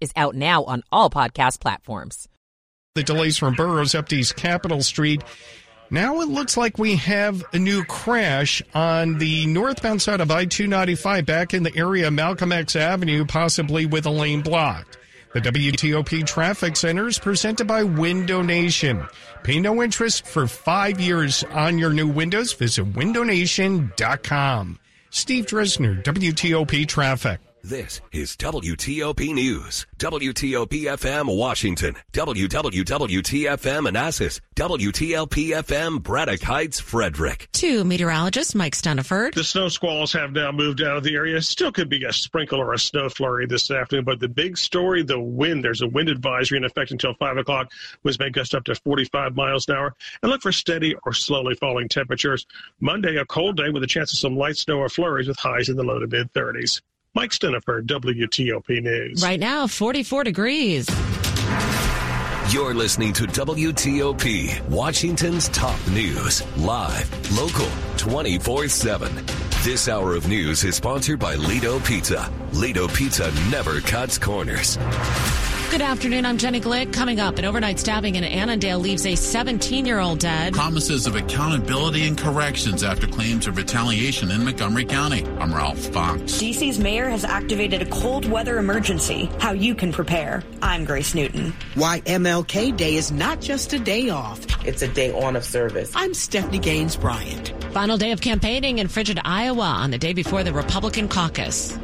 is out now on all podcast platforms. The delays from Burroughs up to East Capitol Street. Now it looks like we have a new crash on the northbound side of I 295 back in the area of Malcolm X Avenue, possibly with a lane blocked. The WTOP Traffic Center is presented by Window Nation. Pay no interest for five years on your new windows. Visit windownation.com. Steve Dresner, WTOP Traffic. This is WTOP News. WTOP FM Washington. WWWTFM Manassas. WTLP FM Braddock Heights Frederick. To meteorologist Mike Stinneford. The snow squalls have now moved out of the area. Still could be a sprinkle or a snow flurry this afternoon, but the big story, the wind. There's a wind advisory in effect until 5 o'clock, which may gust up to 45 miles an hour. And look for steady or slowly falling temperatures. Monday, a cold day with a chance of some light snow or flurries with highs in the low to mid 30s. Mike Stinneford, WTOP News. Right now, 44 degrees. You're listening to WTOP, Washington's top news, live, local, 24 7. This hour of news is sponsored by Lido Pizza. Lido Pizza never cuts corners. Good afternoon. I'm Jenny Glick. Coming up, an overnight stabbing in Annandale leaves a 17 year old dead. Promises of accountability and corrections after claims of retaliation in Montgomery County. I'm Ralph Fox. DC's mayor has activated a cold weather emergency. How you can prepare. I'm Grace Newton. Why MLK Day is not just a day off, it's a day on of service. I'm Stephanie Gaines Bryant. Final day of campaigning in frigid Iowa on the day before the Republican caucus.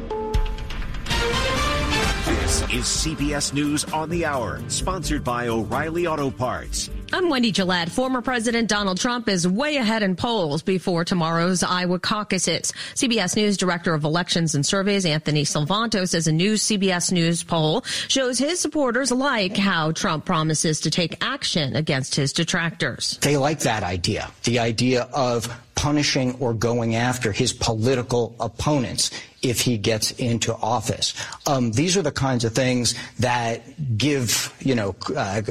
This is CBS News on the Hour, sponsored by O'Reilly Auto Parts. I'm Wendy Gillette. Former President Donald Trump is way ahead in polls before tomorrow's Iowa caucuses. CBS News Director of Elections and Surveys, Anthony Salvanto, says a new CBS News poll shows his supporters like how Trump promises to take action against his detractors. They like that idea. The idea of punishing or going after his political opponents if he gets into office. Um, these are the kinds of things that give, you know, uh,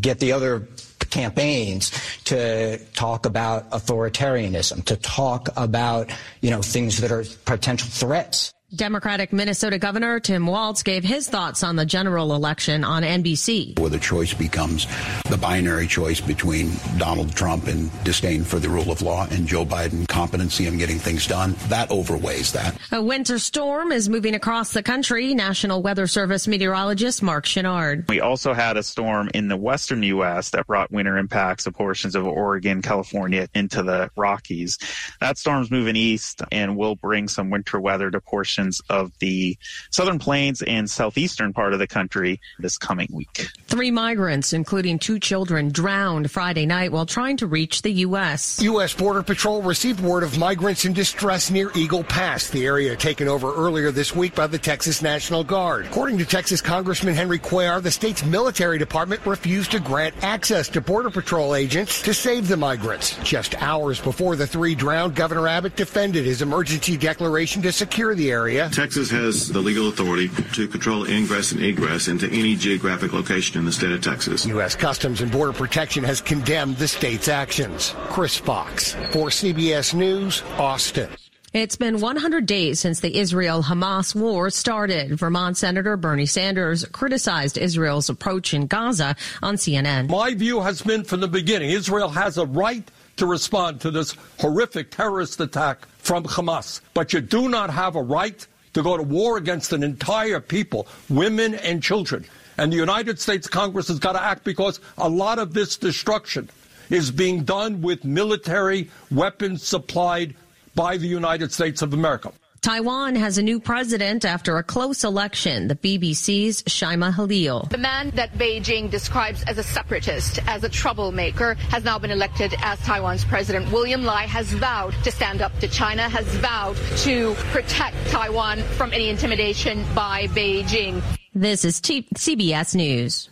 get the other campaigns to talk about authoritarianism, to talk about, you know, things that are potential threats. Democratic Minnesota Governor Tim Walz gave his thoughts on the general election on NBC. Where the choice becomes the binary choice between Donald Trump and disdain for the rule of law and Joe Biden competency in getting things done, that overweighs that. A winter storm is moving across the country. National Weather Service meteorologist Mark Chenard. We also had a storm in the western U.S. that brought winter impacts to portions of Oregon, California into the Rockies. That storm's moving east and will bring some winter weather to portions of the southern plains and southeastern part of the country this coming week. Three migrants, including two children, drowned Friday night while trying to reach the U.S. U.S. Border Patrol received word of migrants in distress near Eagle Pass, the area taken over earlier this week by the Texas National Guard. According to Texas Congressman Henry Cuellar, the state's military department refused to grant access to Border Patrol agents to save the migrants. Just hours before the three drowned, Governor Abbott defended his emergency declaration to secure the area area. Texas has the legal authority to control ingress and egress into any geographic location in the state of Texas. U.S. Customs and Border Protection has condemned the state's actions. Chris Fox for CBS News, Austin. It's been 100 days since the Israel Hamas war started. Vermont Senator Bernie Sanders criticized Israel's approach in Gaza on CNN. My view has been from the beginning Israel has a right to respond to this horrific terrorist attack from Hamas. But you do not have a right to go to war against an entire people, women and children. And the United States Congress has got to act because a lot of this destruction is being done with military weapons supplied by the United States of America. Taiwan has a new president after a close election. The BBC's Shaimaa Khalil. The man that Beijing describes as a separatist, as a troublemaker, has now been elected as Taiwan's president. William Lai has vowed to stand up to China, has vowed to protect Taiwan from any intimidation by Beijing. This is T- CBS News.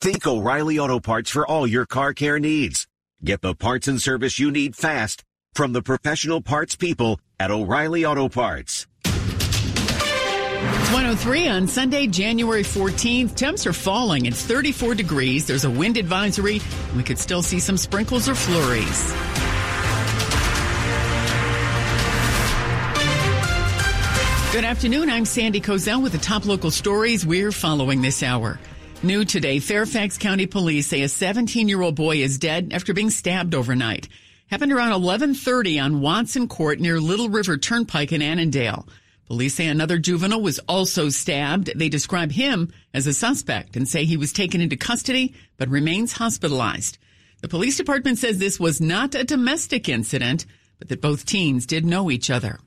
Think O'Reilly Auto Parts for all your car care needs. Get the parts and service you need fast from the professional parts people at O'Reilly Auto Parts. It's 103 on Sunday, January 14th. Temps are falling. It's 34 degrees. There's a wind advisory. We could still see some sprinkles or flurries. Good afternoon. I'm Sandy Kozel with the top local stories we're following this hour. New today, Fairfax County Police say a 17 year old boy is dead after being stabbed overnight. Happened around 1130 on Watson Court near Little River Turnpike in Annandale. Police say another juvenile was also stabbed. They describe him as a suspect and say he was taken into custody but remains hospitalized. The police department says this was not a domestic incident, but that both teens did know each other.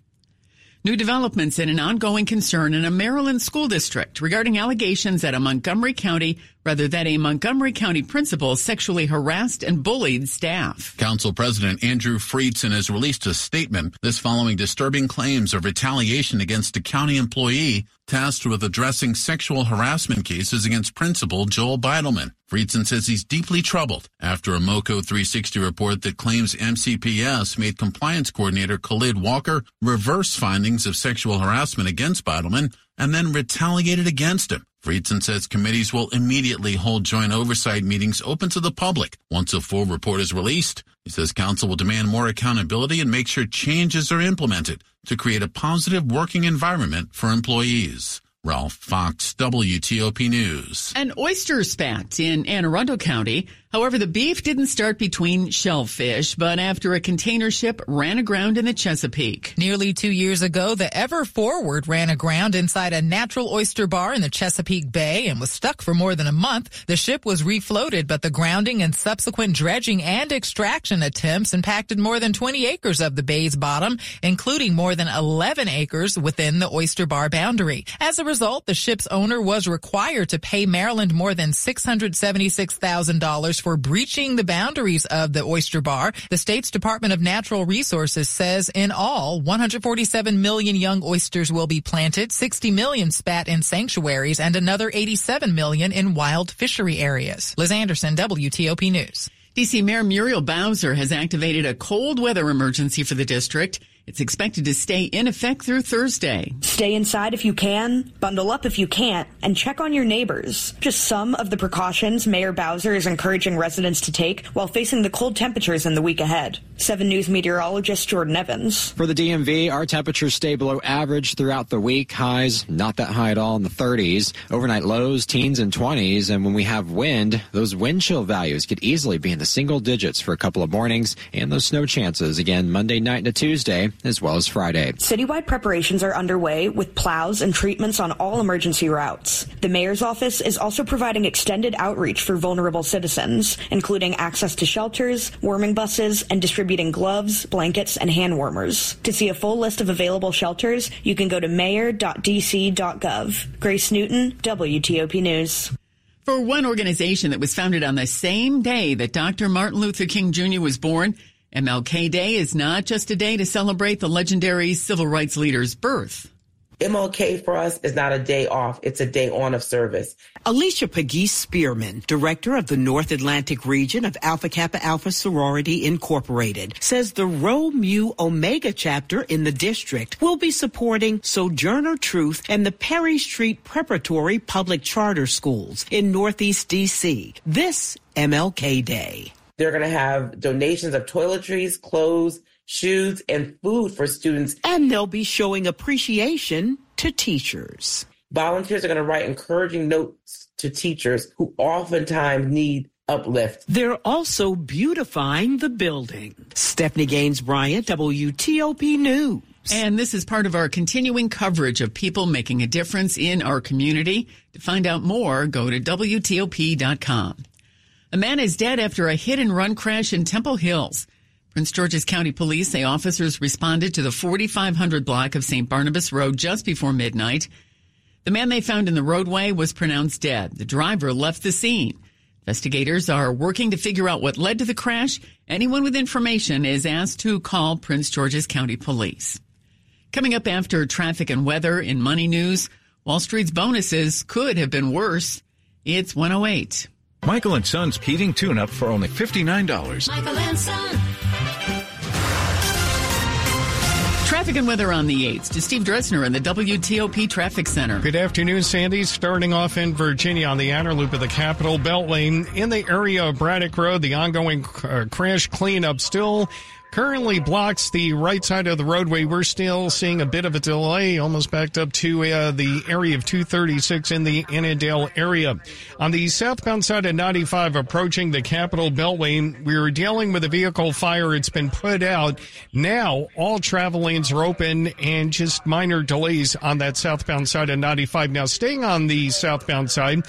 New developments in an ongoing concern in a Maryland school district regarding allegations that a Montgomery County, rather than a Montgomery County principal sexually harassed and bullied staff. Council President Andrew Friedson has released a statement this following disturbing claims of retaliation against a county employee tasked with addressing sexual harassment cases against Principal Joel Beidelman. Friedson says he's deeply troubled after a MoCo 360 report that claims MCPS made compliance coordinator Khalid Walker reverse findings of sexual harassment against Beidelman and then retaliated against him. Friedson says committees will immediately hold joint oversight meetings open to the public once a full report is released. He says council will demand more accountability and make sure changes are implemented to create a positive working environment for employees. Ralph Fox, WTOP News. An oyster spat in Anne Arundel County. However, the beef didn't start between shellfish, but after a container ship ran aground in the Chesapeake. Nearly two years ago, the Ever Forward ran aground inside a natural oyster bar in the Chesapeake Bay and was stuck for more than a month. The ship was refloated, but the grounding and subsequent dredging and extraction attempts impacted more than 20 acres of the bay's bottom, including more than 11 acres within the oyster bar boundary. As a result, the ship's owner was required to pay Maryland more than $676,000 for breaching the boundaries of the oyster bar. The state's Department of Natural Resources says in all, 147 million young oysters will be planted, 60 million spat in sanctuaries, and another 87 million in wild fishery areas. Liz Anderson, WTOP News. DC Mayor Muriel Bowser has activated a cold weather emergency for the district. It's expected to stay in effect through Thursday. Stay inside if you can, bundle up if you can't, and check on your neighbors. Just some of the precautions Mayor Bowser is encouraging residents to take while facing the cold temperatures in the week ahead. 7 News meteorologist Jordan Evans. For the DMV, our temperatures stay below average throughout the week. Highs not that high at all in the 30s. Overnight lows, teens and 20s. And when we have wind, those wind chill values could easily be in the single digits for a couple of mornings. And those snow chances again Monday night into Tuesday as well as Friday. Citywide preparations are underway with plows and treatments on all emergency routes. The mayor's office is also providing extended outreach for vulnerable citizens, including access to shelters, warming buses, and distributing gloves, blankets, and hand warmers. To see a full list of available shelters, you can go to mayor.dc.gov. Grace Newton, WTOP News. For one organization that was founded on the same day that Dr. Martin Luther King Jr. was born, MLK Day is not just a day to celebrate the legendary civil rights leader's birth. MLK for us is not a day off, it's a day on of service. Alicia Pagis Spearman, director of the North Atlantic region of Alpha Kappa Alpha Sorority Incorporated, says the Rho Mu Omega chapter in the district will be supporting Sojourner Truth and the Perry Street Preparatory Public Charter Schools in Northeast DC this MLK Day. They're going to have donations of toiletries, clothes, shoes, and food for students. And they'll be showing appreciation to teachers. Volunteers are going to write encouraging notes to teachers who oftentimes need uplift. They're also beautifying the building. Stephanie Gaines Bryant, WTOP News. And this is part of our continuing coverage of people making a difference in our community. To find out more, go to WTOP.com. A man is dead after a hit and run crash in Temple Hills. Prince George's County Police say officers responded to the 4500 block of St. Barnabas Road just before midnight. The man they found in the roadway was pronounced dead. The driver left the scene. Investigators are working to figure out what led to the crash. Anyone with information is asked to call Prince George's County Police. Coming up after traffic and weather in Money News, Wall Street's bonuses could have been worse. It's 108. Michael and Son's heating tune up for only $59. Michael and Son. Traffic and weather on the 8th to Steve Dresner in the WTOP Traffic Center. Good afternoon, Sandy. Starting off in Virginia on the outer loop of the Capitol Beltway. In the area of Braddock Road, the ongoing uh, crash cleanup still currently blocks the right side of the roadway. We're still seeing a bit of a delay, almost backed up to uh, the area of 236 in the Annandale area. On the southbound side of 95, approaching the Capitol Beltway, we were dealing with a vehicle fire. It's been put out. Now, all travel lanes are open and just minor delays on that southbound side of 95. Now, staying on the southbound side,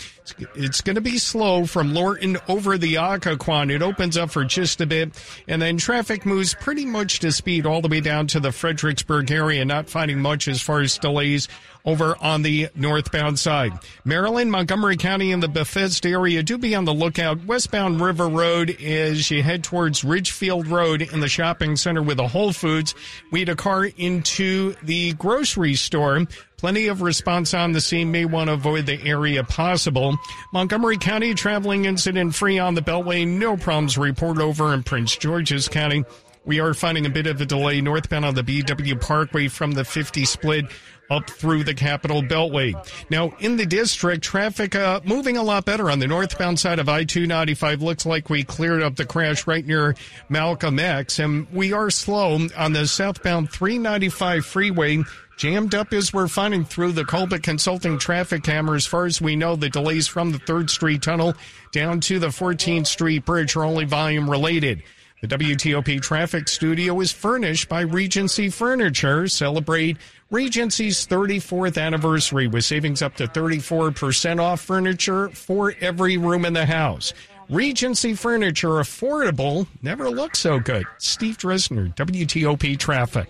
it's going to be slow from Lorton over the Occoquan. It opens up for just a bit, and then traffic moves pretty much to speed all the way down to the Fredericksburg area, not finding much as far as delays over on the northbound side. Maryland, Montgomery County, and the Bethesda area do be on the lookout. Westbound River Road as you head towards Ridgefield Road in the shopping center with the Whole Foods. We had a car into the grocery store. Plenty of response on the scene. May want to avoid the area possible. Montgomery County traveling incident free on the Beltway. No problems report over in Prince George's County. We are finding a bit of a delay northbound on the BW Parkway from the 50 split up through the Capitol Beltway. Now, in the district, traffic uh, moving a lot better on the northbound side of I 295. Looks like we cleared up the crash right near Malcolm X, and we are slow on the southbound 395 freeway. Jammed up as we're finding through the Colbert Consulting traffic camera. As far as we know, the delays from the 3rd Street Tunnel down to the 14th Street Bridge are only volume related. The WTOP traffic studio is furnished by Regency Furniture. Celebrate Regency's 34th anniversary with savings up to 34% off furniture for every room in the house. Regency Furniture, affordable, never looked so good. Steve Dresner, WTOP Traffic.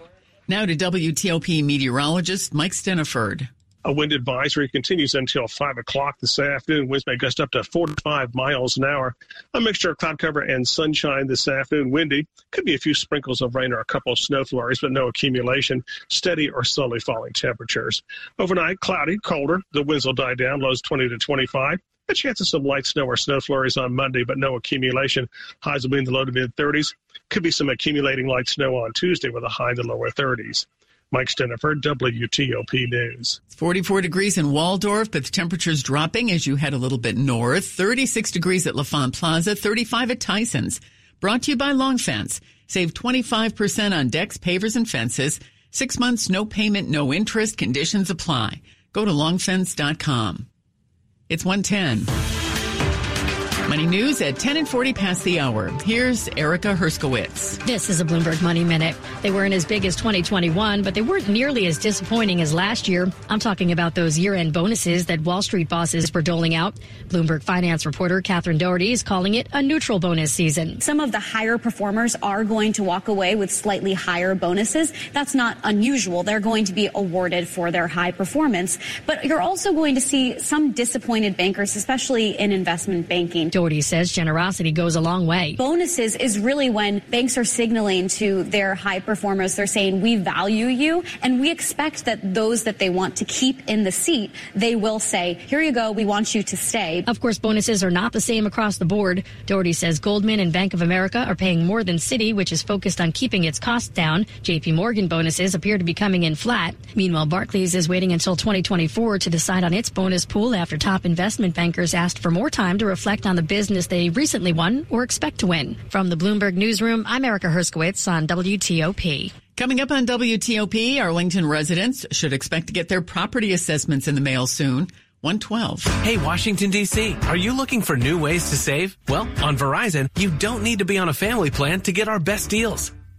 Now to WTOP meteorologist Mike Stinneford. A wind advisory continues until 5 o'clock this afternoon. Winds may gust up to 45 miles an hour. A mixture of cloud cover and sunshine this afternoon. Windy. Could be a few sprinkles of rain or a couple of snow flurries, but no accumulation. Steady or slowly falling temperatures. Overnight, cloudy, colder. The winds will die down. Lows 20 to 25. A chance of some light snow or snow flurries on Monday, but no accumulation. Highs will be in the low to mid 30s. Could be some accumulating light snow on Tuesday with a high in the lower 30s. Mike Stinneford, WTOP News. It's 44 degrees in Waldorf, but the temperature's dropping as you head a little bit north. 36 degrees at L'Enfant Plaza, 35 at Tyson's. Brought to you by Long Fence. Save 25% on decks, pavers, and fences. Six months, no payment, no interest. Conditions apply. Go to longfence.com. It's 110. Money news at 10 and 40 past the hour. Here's Erica Herskowitz. This is a Bloomberg Money Minute. They weren't as big as 2021, but they weren't nearly as disappointing as last year. I'm talking about those year end bonuses that Wall Street bosses were doling out. Bloomberg finance reporter Catherine Doherty is calling it a neutral bonus season. Some of the higher performers are going to walk away with slightly higher bonuses. That's not unusual. They're going to be awarded for their high performance. But you're also going to see some disappointed bankers, especially in investment banking. Doherty says generosity goes a long way. Bonuses is really when banks are signaling to their high performers, they're saying, we value you and we expect that those that they want to keep in the seat, they will say, here you go, we want you to stay. Of course, bonuses are not the same across the board. Doherty says Goldman and Bank of America are paying more than Citi, which is focused on keeping its costs down. JP Morgan bonuses appear to be coming in flat. Meanwhile, Barclays is waiting until 2024 to decide on its bonus pool after top investment bankers asked for more time to reflect on the business they recently won or expect to win. From the Bloomberg Newsroom, I'm Erica Herskowitz on WTOP. Coming up on WTOP, Arlington residents should expect to get their property assessments in the mail soon. 112. Hey, Washington, D.C., are you looking for new ways to save? Well, on Verizon, you don't need to be on a family plan to get our best deals.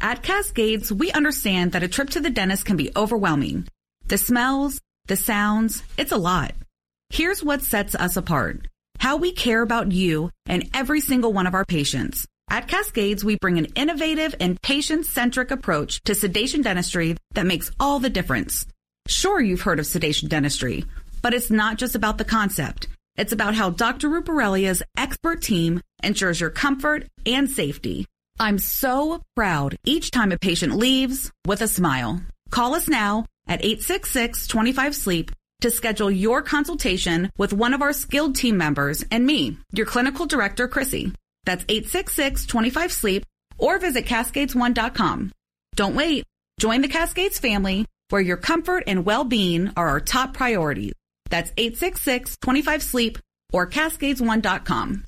At Cascades, we understand that a trip to the dentist can be overwhelming. The smells, the sounds, it's a lot. Here's what sets us apart. How we care about you and every single one of our patients. At Cascades, we bring an innovative and patient-centric approach to sedation dentistry that makes all the difference. Sure, you've heard of sedation dentistry, but it's not just about the concept. It's about how Dr. Ruparelia's expert team ensures your comfort and safety. I'm so proud each time a patient leaves with a smile. Call us now at 866-25-SLEEP to schedule your consultation with one of our skilled team members and me, your clinical director, Chrissy. That's 866-25-SLEEP or visit cascades1.com. Don't wait. Join the Cascades family where your comfort and well-being are our top priorities. That's 866-25-SLEEP or cascades1.com.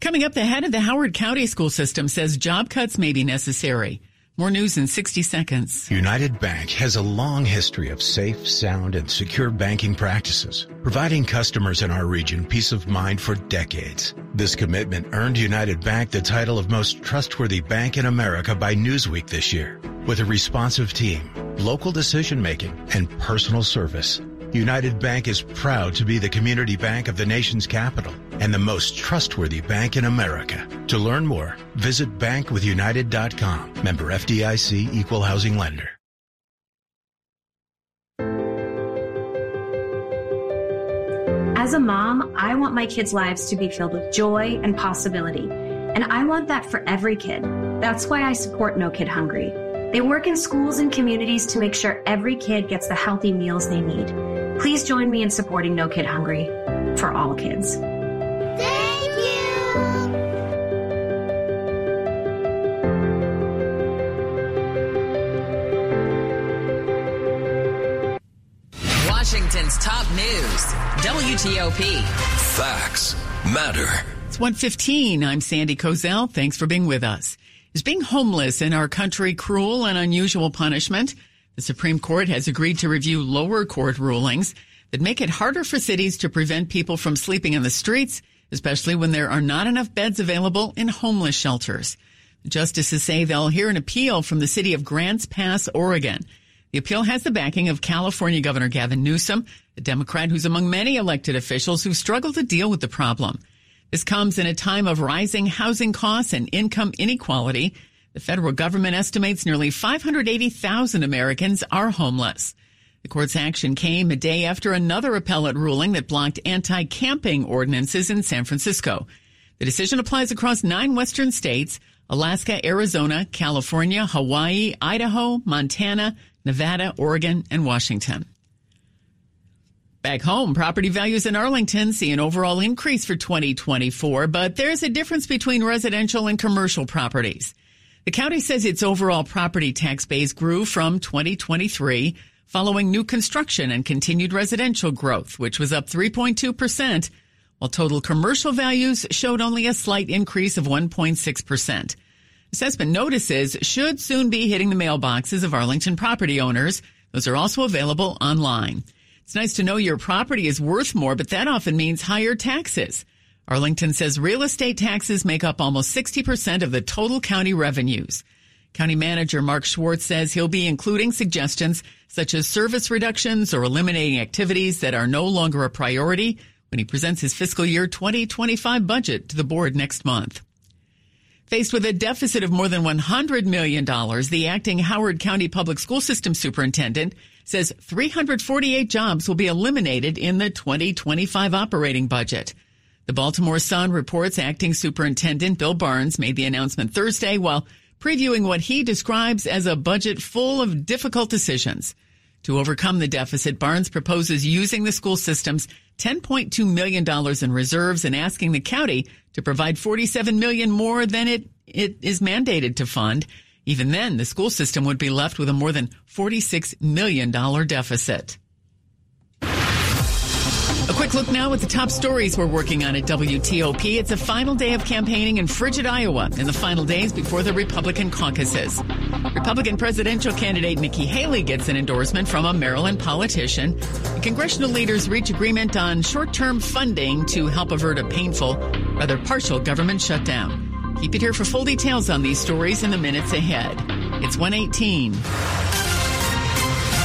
Coming up, the head of the Howard County school system says job cuts may be necessary. More news in 60 seconds. United Bank has a long history of safe, sound, and secure banking practices, providing customers in our region peace of mind for decades. This commitment earned United Bank the title of most trustworthy bank in America by Newsweek this year. With a responsive team, local decision making, and personal service, United Bank is proud to be the community bank of the nation's capital and the most trustworthy bank in America. To learn more, visit bankwithunited.com. Member FDIC Equal Housing Lender. As a mom, I want my kids' lives to be filled with joy and possibility. And I want that for every kid. That's why I support No Kid Hungry. They work in schools and communities to make sure every kid gets the healthy meals they need. Please join me in supporting No Kid Hungry for all kids. Thank you. Washington's top news, WTOP. Facts matter. It's 115. I'm Sandy Kozel. Thanks for being with us. Is being homeless in our country cruel and unusual punishment? The Supreme Court has agreed to review lower court rulings that make it harder for cities to prevent people from sleeping in the streets, especially when there are not enough beds available in homeless shelters. The justices say they'll hear an appeal from the city of Grants Pass, Oregon. The appeal has the backing of California Governor Gavin Newsom, a Democrat who's among many elected officials who struggle to deal with the problem. This comes in a time of rising housing costs and income inequality. The federal government estimates nearly 580,000 Americans are homeless. The court's action came a day after another appellate ruling that blocked anti-camping ordinances in San Francisco. The decision applies across nine western states, Alaska, Arizona, California, Hawaii, Idaho, Montana, Nevada, Oregon, and Washington. Back home, property values in Arlington see an overall increase for 2024, but there's a difference between residential and commercial properties. The county says its overall property tax base grew from 2023 following new construction and continued residential growth, which was up 3.2%, while total commercial values showed only a slight increase of 1.6%. Assessment notices should soon be hitting the mailboxes of Arlington property owners. Those are also available online. It's nice to know your property is worth more, but that often means higher taxes. Arlington says real estate taxes make up almost 60% of the total county revenues. County Manager Mark Schwartz says he'll be including suggestions such as service reductions or eliminating activities that are no longer a priority when he presents his fiscal year 2025 budget to the board next month. Faced with a deficit of more than $100 million, the acting Howard County Public School System Superintendent says 348 jobs will be eliminated in the 2025 operating budget. The Baltimore Sun reports acting superintendent Bill Barnes made the announcement Thursday while previewing what he describes as a budget full of difficult decisions. To overcome the deficit, Barnes proposes using the school system's $10.2 million in reserves and asking the county to provide 47 million more than it, it is mandated to fund. Even then, the school system would be left with a more than $46 million deficit. A quick look now at the top stories we're working on at WTOP. It's a final day of campaigning in frigid Iowa in the final days before the Republican caucuses. Republican presidential candidate Nikki Haley gets an endorsement from a Maryland politician. Congressional leaders reach agreement on short-term funding to help avert a painful, rather partial government shutdown. Keep it here for full details on these stories in the minutes ahead. It's 118.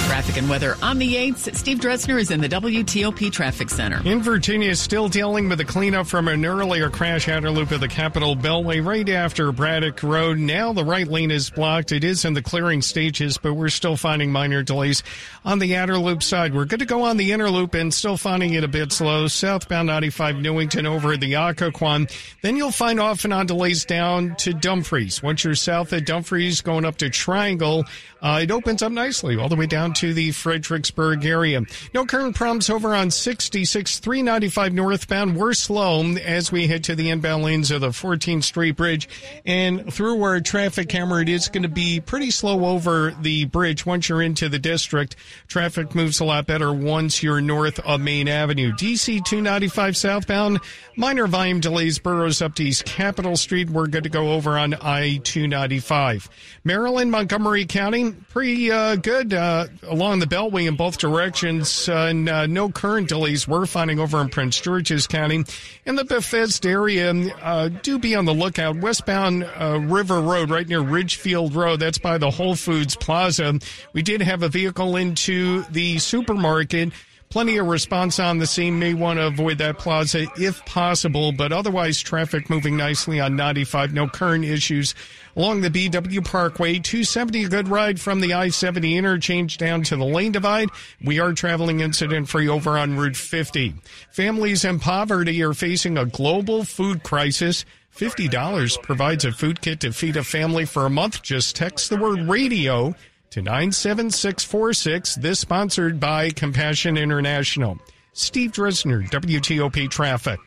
Traffic and weather on the 8th. Steve Dresner is in the WTOP Traffic Center. In Virginia, still dealing with the cleanup from an earlier crash outer loop of the Capitol Beltway right after Braddock Road. Now the right lane is blocked. It is in the clearing stages, but we're still finding minor delays on the outer loop side. We're good to go on the inner loop and still finding it a bit slow. Southbound 95 Newington over the Occoquan. Then you'll find off and on delays down to Dumfries. Once you're south at Dumfries going up to Triangle, uh, it opens up nicely all the way down to the Fredericksburg area. No current problems over on 66 395 northbound. We're slow as we head to the inbound lanes of the 14th Street Bridge and through our traffic camera. It is going to be pretty slow over the bridge once you're into the district. Traffic moves a lot better once you're north of Main Avenue. DC 295 southbound. Minor volume delays Burroughs up to East Capitol Street. We're good to go over on I 295. Maryland, Montgomery County, pretty uh, good uh, along the Beltway in both directions. Uh, and uh, no current delays we're finding over in Prince George's County. In the Bethesda area, uh, do be on the lookout. Westbound River Road, right near Ridgefield Road, that's by the Whole Foods Plaza. We did have a vehicle into the supermarket plenty of response on the scene. May want to avoid that plaza if possible, but otherwise traffic moving nicely on 95. No current issues along the BW Parkway. 270 a good ride from the I-70 interchange down to the lane divide. We are traveling incident free over on Route 50. Families in poverty are facing a global food crisis. $50 provides a food kit to feed a family for a month. Just text the word radio to 97646. This sponsored by Compassion International. Steve Dresner, WTOP Traffic.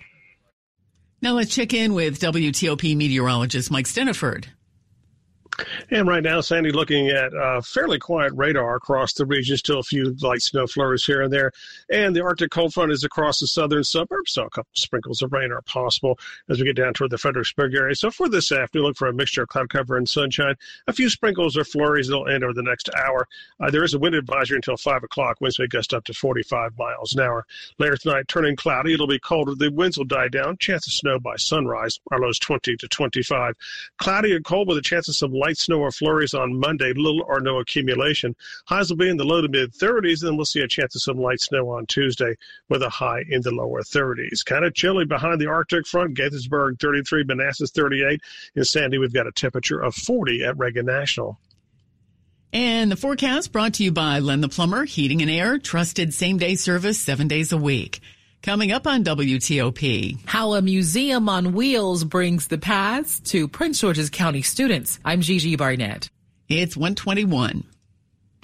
Now let's check in with WTOP meteorologist Mike Stinneford. And right now, Sandy, looking at a fairly quiet radar across the region, still a few light snow flurries here and there. And the Arctic cold front is across the southern suburbs, so a couple sprinkles of rain are possible as we get down toward the Fredericksburg area. So for this afternoon, look for a mixture of cloud cover and sunshine. A few sprinkles or flurries that'll end over the next hour. Uh, there is a wind advisory until 5 o'clock. Winds may gust up to 45 miles an hour. Later tonight, turning cloudy. It'll be colder. The winds will die down. Chance of snow by sunrise. Our lows 20 to 25. Cloudy and cold with a chance of some light snow or flurries on Monday, little or no accumulation. Highs will be in the low to mid 30s, and we'll see a chance of some light snow on Tuesday with a high in the lower 30s. Kind of chilly behind the Arctic front. Gaithersburg 33, Manassas 38. In Sandy, we've got a temperature of 40 at Reagan National. And the forecast brought to you by Len the Plumber, Heating and Air, trusted same day service seven days a week. Coming up on WTOP. How a museum on wheels brings the past to Prince George's County students. I'm Gigi Barnett. It's 121.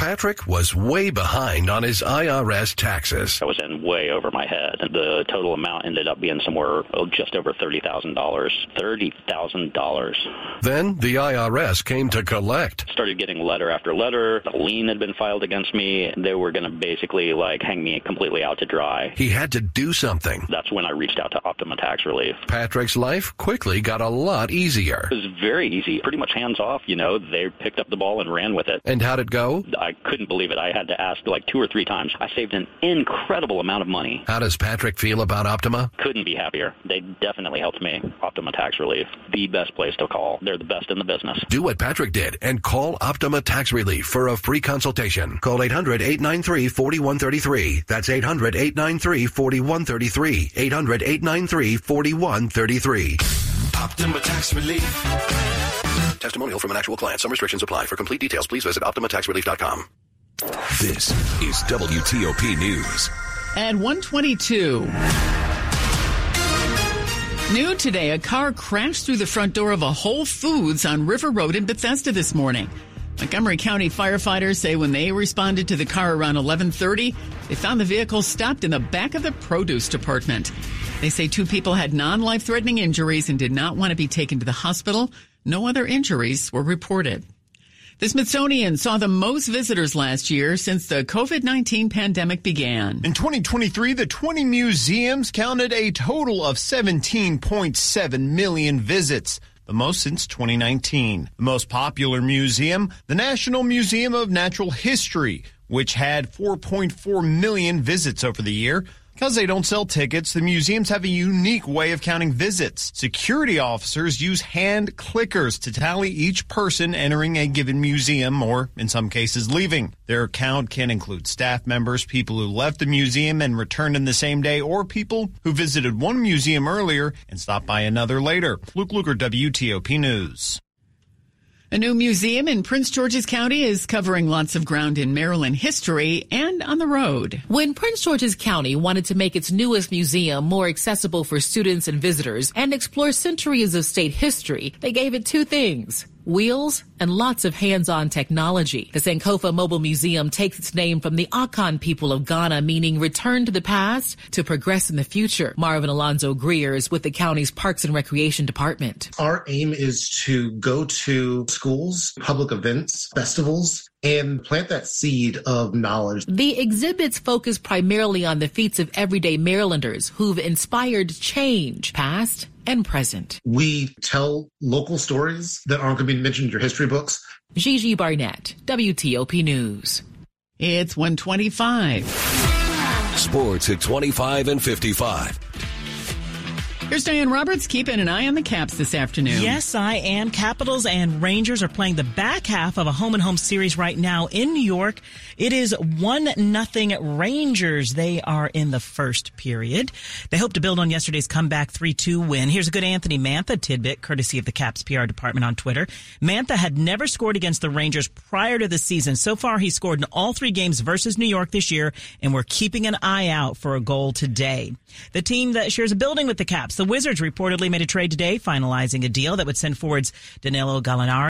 Patrick was way behind on his IRS taxes. I was in way over my head. The total amount ended up being somewhere oh, just over $30,000. $30,000. Then the IRS came to collect. Started getting letter after letter. A lien had been filed against me. They were going to basically like hang me completely out to dry. He had to do something. That's when I reached out to Optima Tax Relief. Patrick's life quickly got a lot easier. It was very easy, pretty much hands off. You know, they picked up the ball and ran with it. And how'd it go? I I couldn't believe it. I had to ask like two or three times. I saved an incredible amount of money. How does Patrick feel about Optima? Couldn't be happier. They definitely helped me. Optima Tax Relief, the best place to call. They're the best in the business. Do what Patrick did and call Optima Tax Relief for a free consultation. Call 800 893 4133. That's 800 893 4133. 800 893 4133. Optima Tax Relief. Testimonial from an actual client. Some restrictions apply. For complete details, please visit OptimaTaxRelief.com. This is WTOP News. At 122. New today, a car crashed through the front door of a Whole Foods on River Road in Bethesda this morning. Montgomery County firefighters say when they responded to the car around 11:30, they found the vehicle stopped in the back of the produce department. They say two people had non-life-threatening injuries and did not want to be taken to the hospital. No other injuries were reported. The Smithsonian saw the most visitors last year since the COVID-19 pandemic began. In 2023, the 20 museums counted a total of 17.7 million visits the most since 2019. The most popular museum, the National Museum of Natural History, which had 4.4 million visits over the year. Because they don't sell tickets, the museums have a unique way of counting visits. Security officers use hand clickers to tally each person entering a given museum or, in some cases, leaving. Their count can include staff members, people who left the museum and returned in the same day, or people who visited one museum earlier and stopped by another later. Luke Lukert, WTOP News. A new museum in Prince George's County is covering lots of ground in Maryland history and on the road. When Prince George's County wanted to make its newest museum more accessible for students and visitors and explore centuries of state history, they gave it two things wheels, and lots of hands-on technology. The Sankofa Mobile Museum takes its name from the Akan people of Ghana, meaning return to the past to progress in the future. Marvin Alonzo Greer is with the county's Parks and Recreation Department. Our aim is to go to schools, public events, festivals, and plant that seed of knowledge. The exhibits focus primarily on the feats of everyday Marylanders who've inspired change, past and present. We tell local stories that aren't going to be mentioned in your history books. Gigi Barnett, WTOP News. It's 125. Sports at 25 and 55. Here's Diane Roberts keeping an eye on the Caps this afternoon. Yes, I am. Capitals and Rangers are playing the back half of a home and home series right now in New York. It is one nothing Rangers. They are in the first period. They hope to build on yesterday's comeback 3-2 win. Here's a good Anthony Mantha tidbit, courtesy of the Caps PR department on Twitter. Mantha had never scored against the Rangers prior to the season. So far, he scored in all three games versus New York this year, and we're keeping an eye out for a goal today. The team that shares a building with the Caps, the Wizards, reportedly made a trade today, finalizing a deal that would send forwards Danilo Gallinari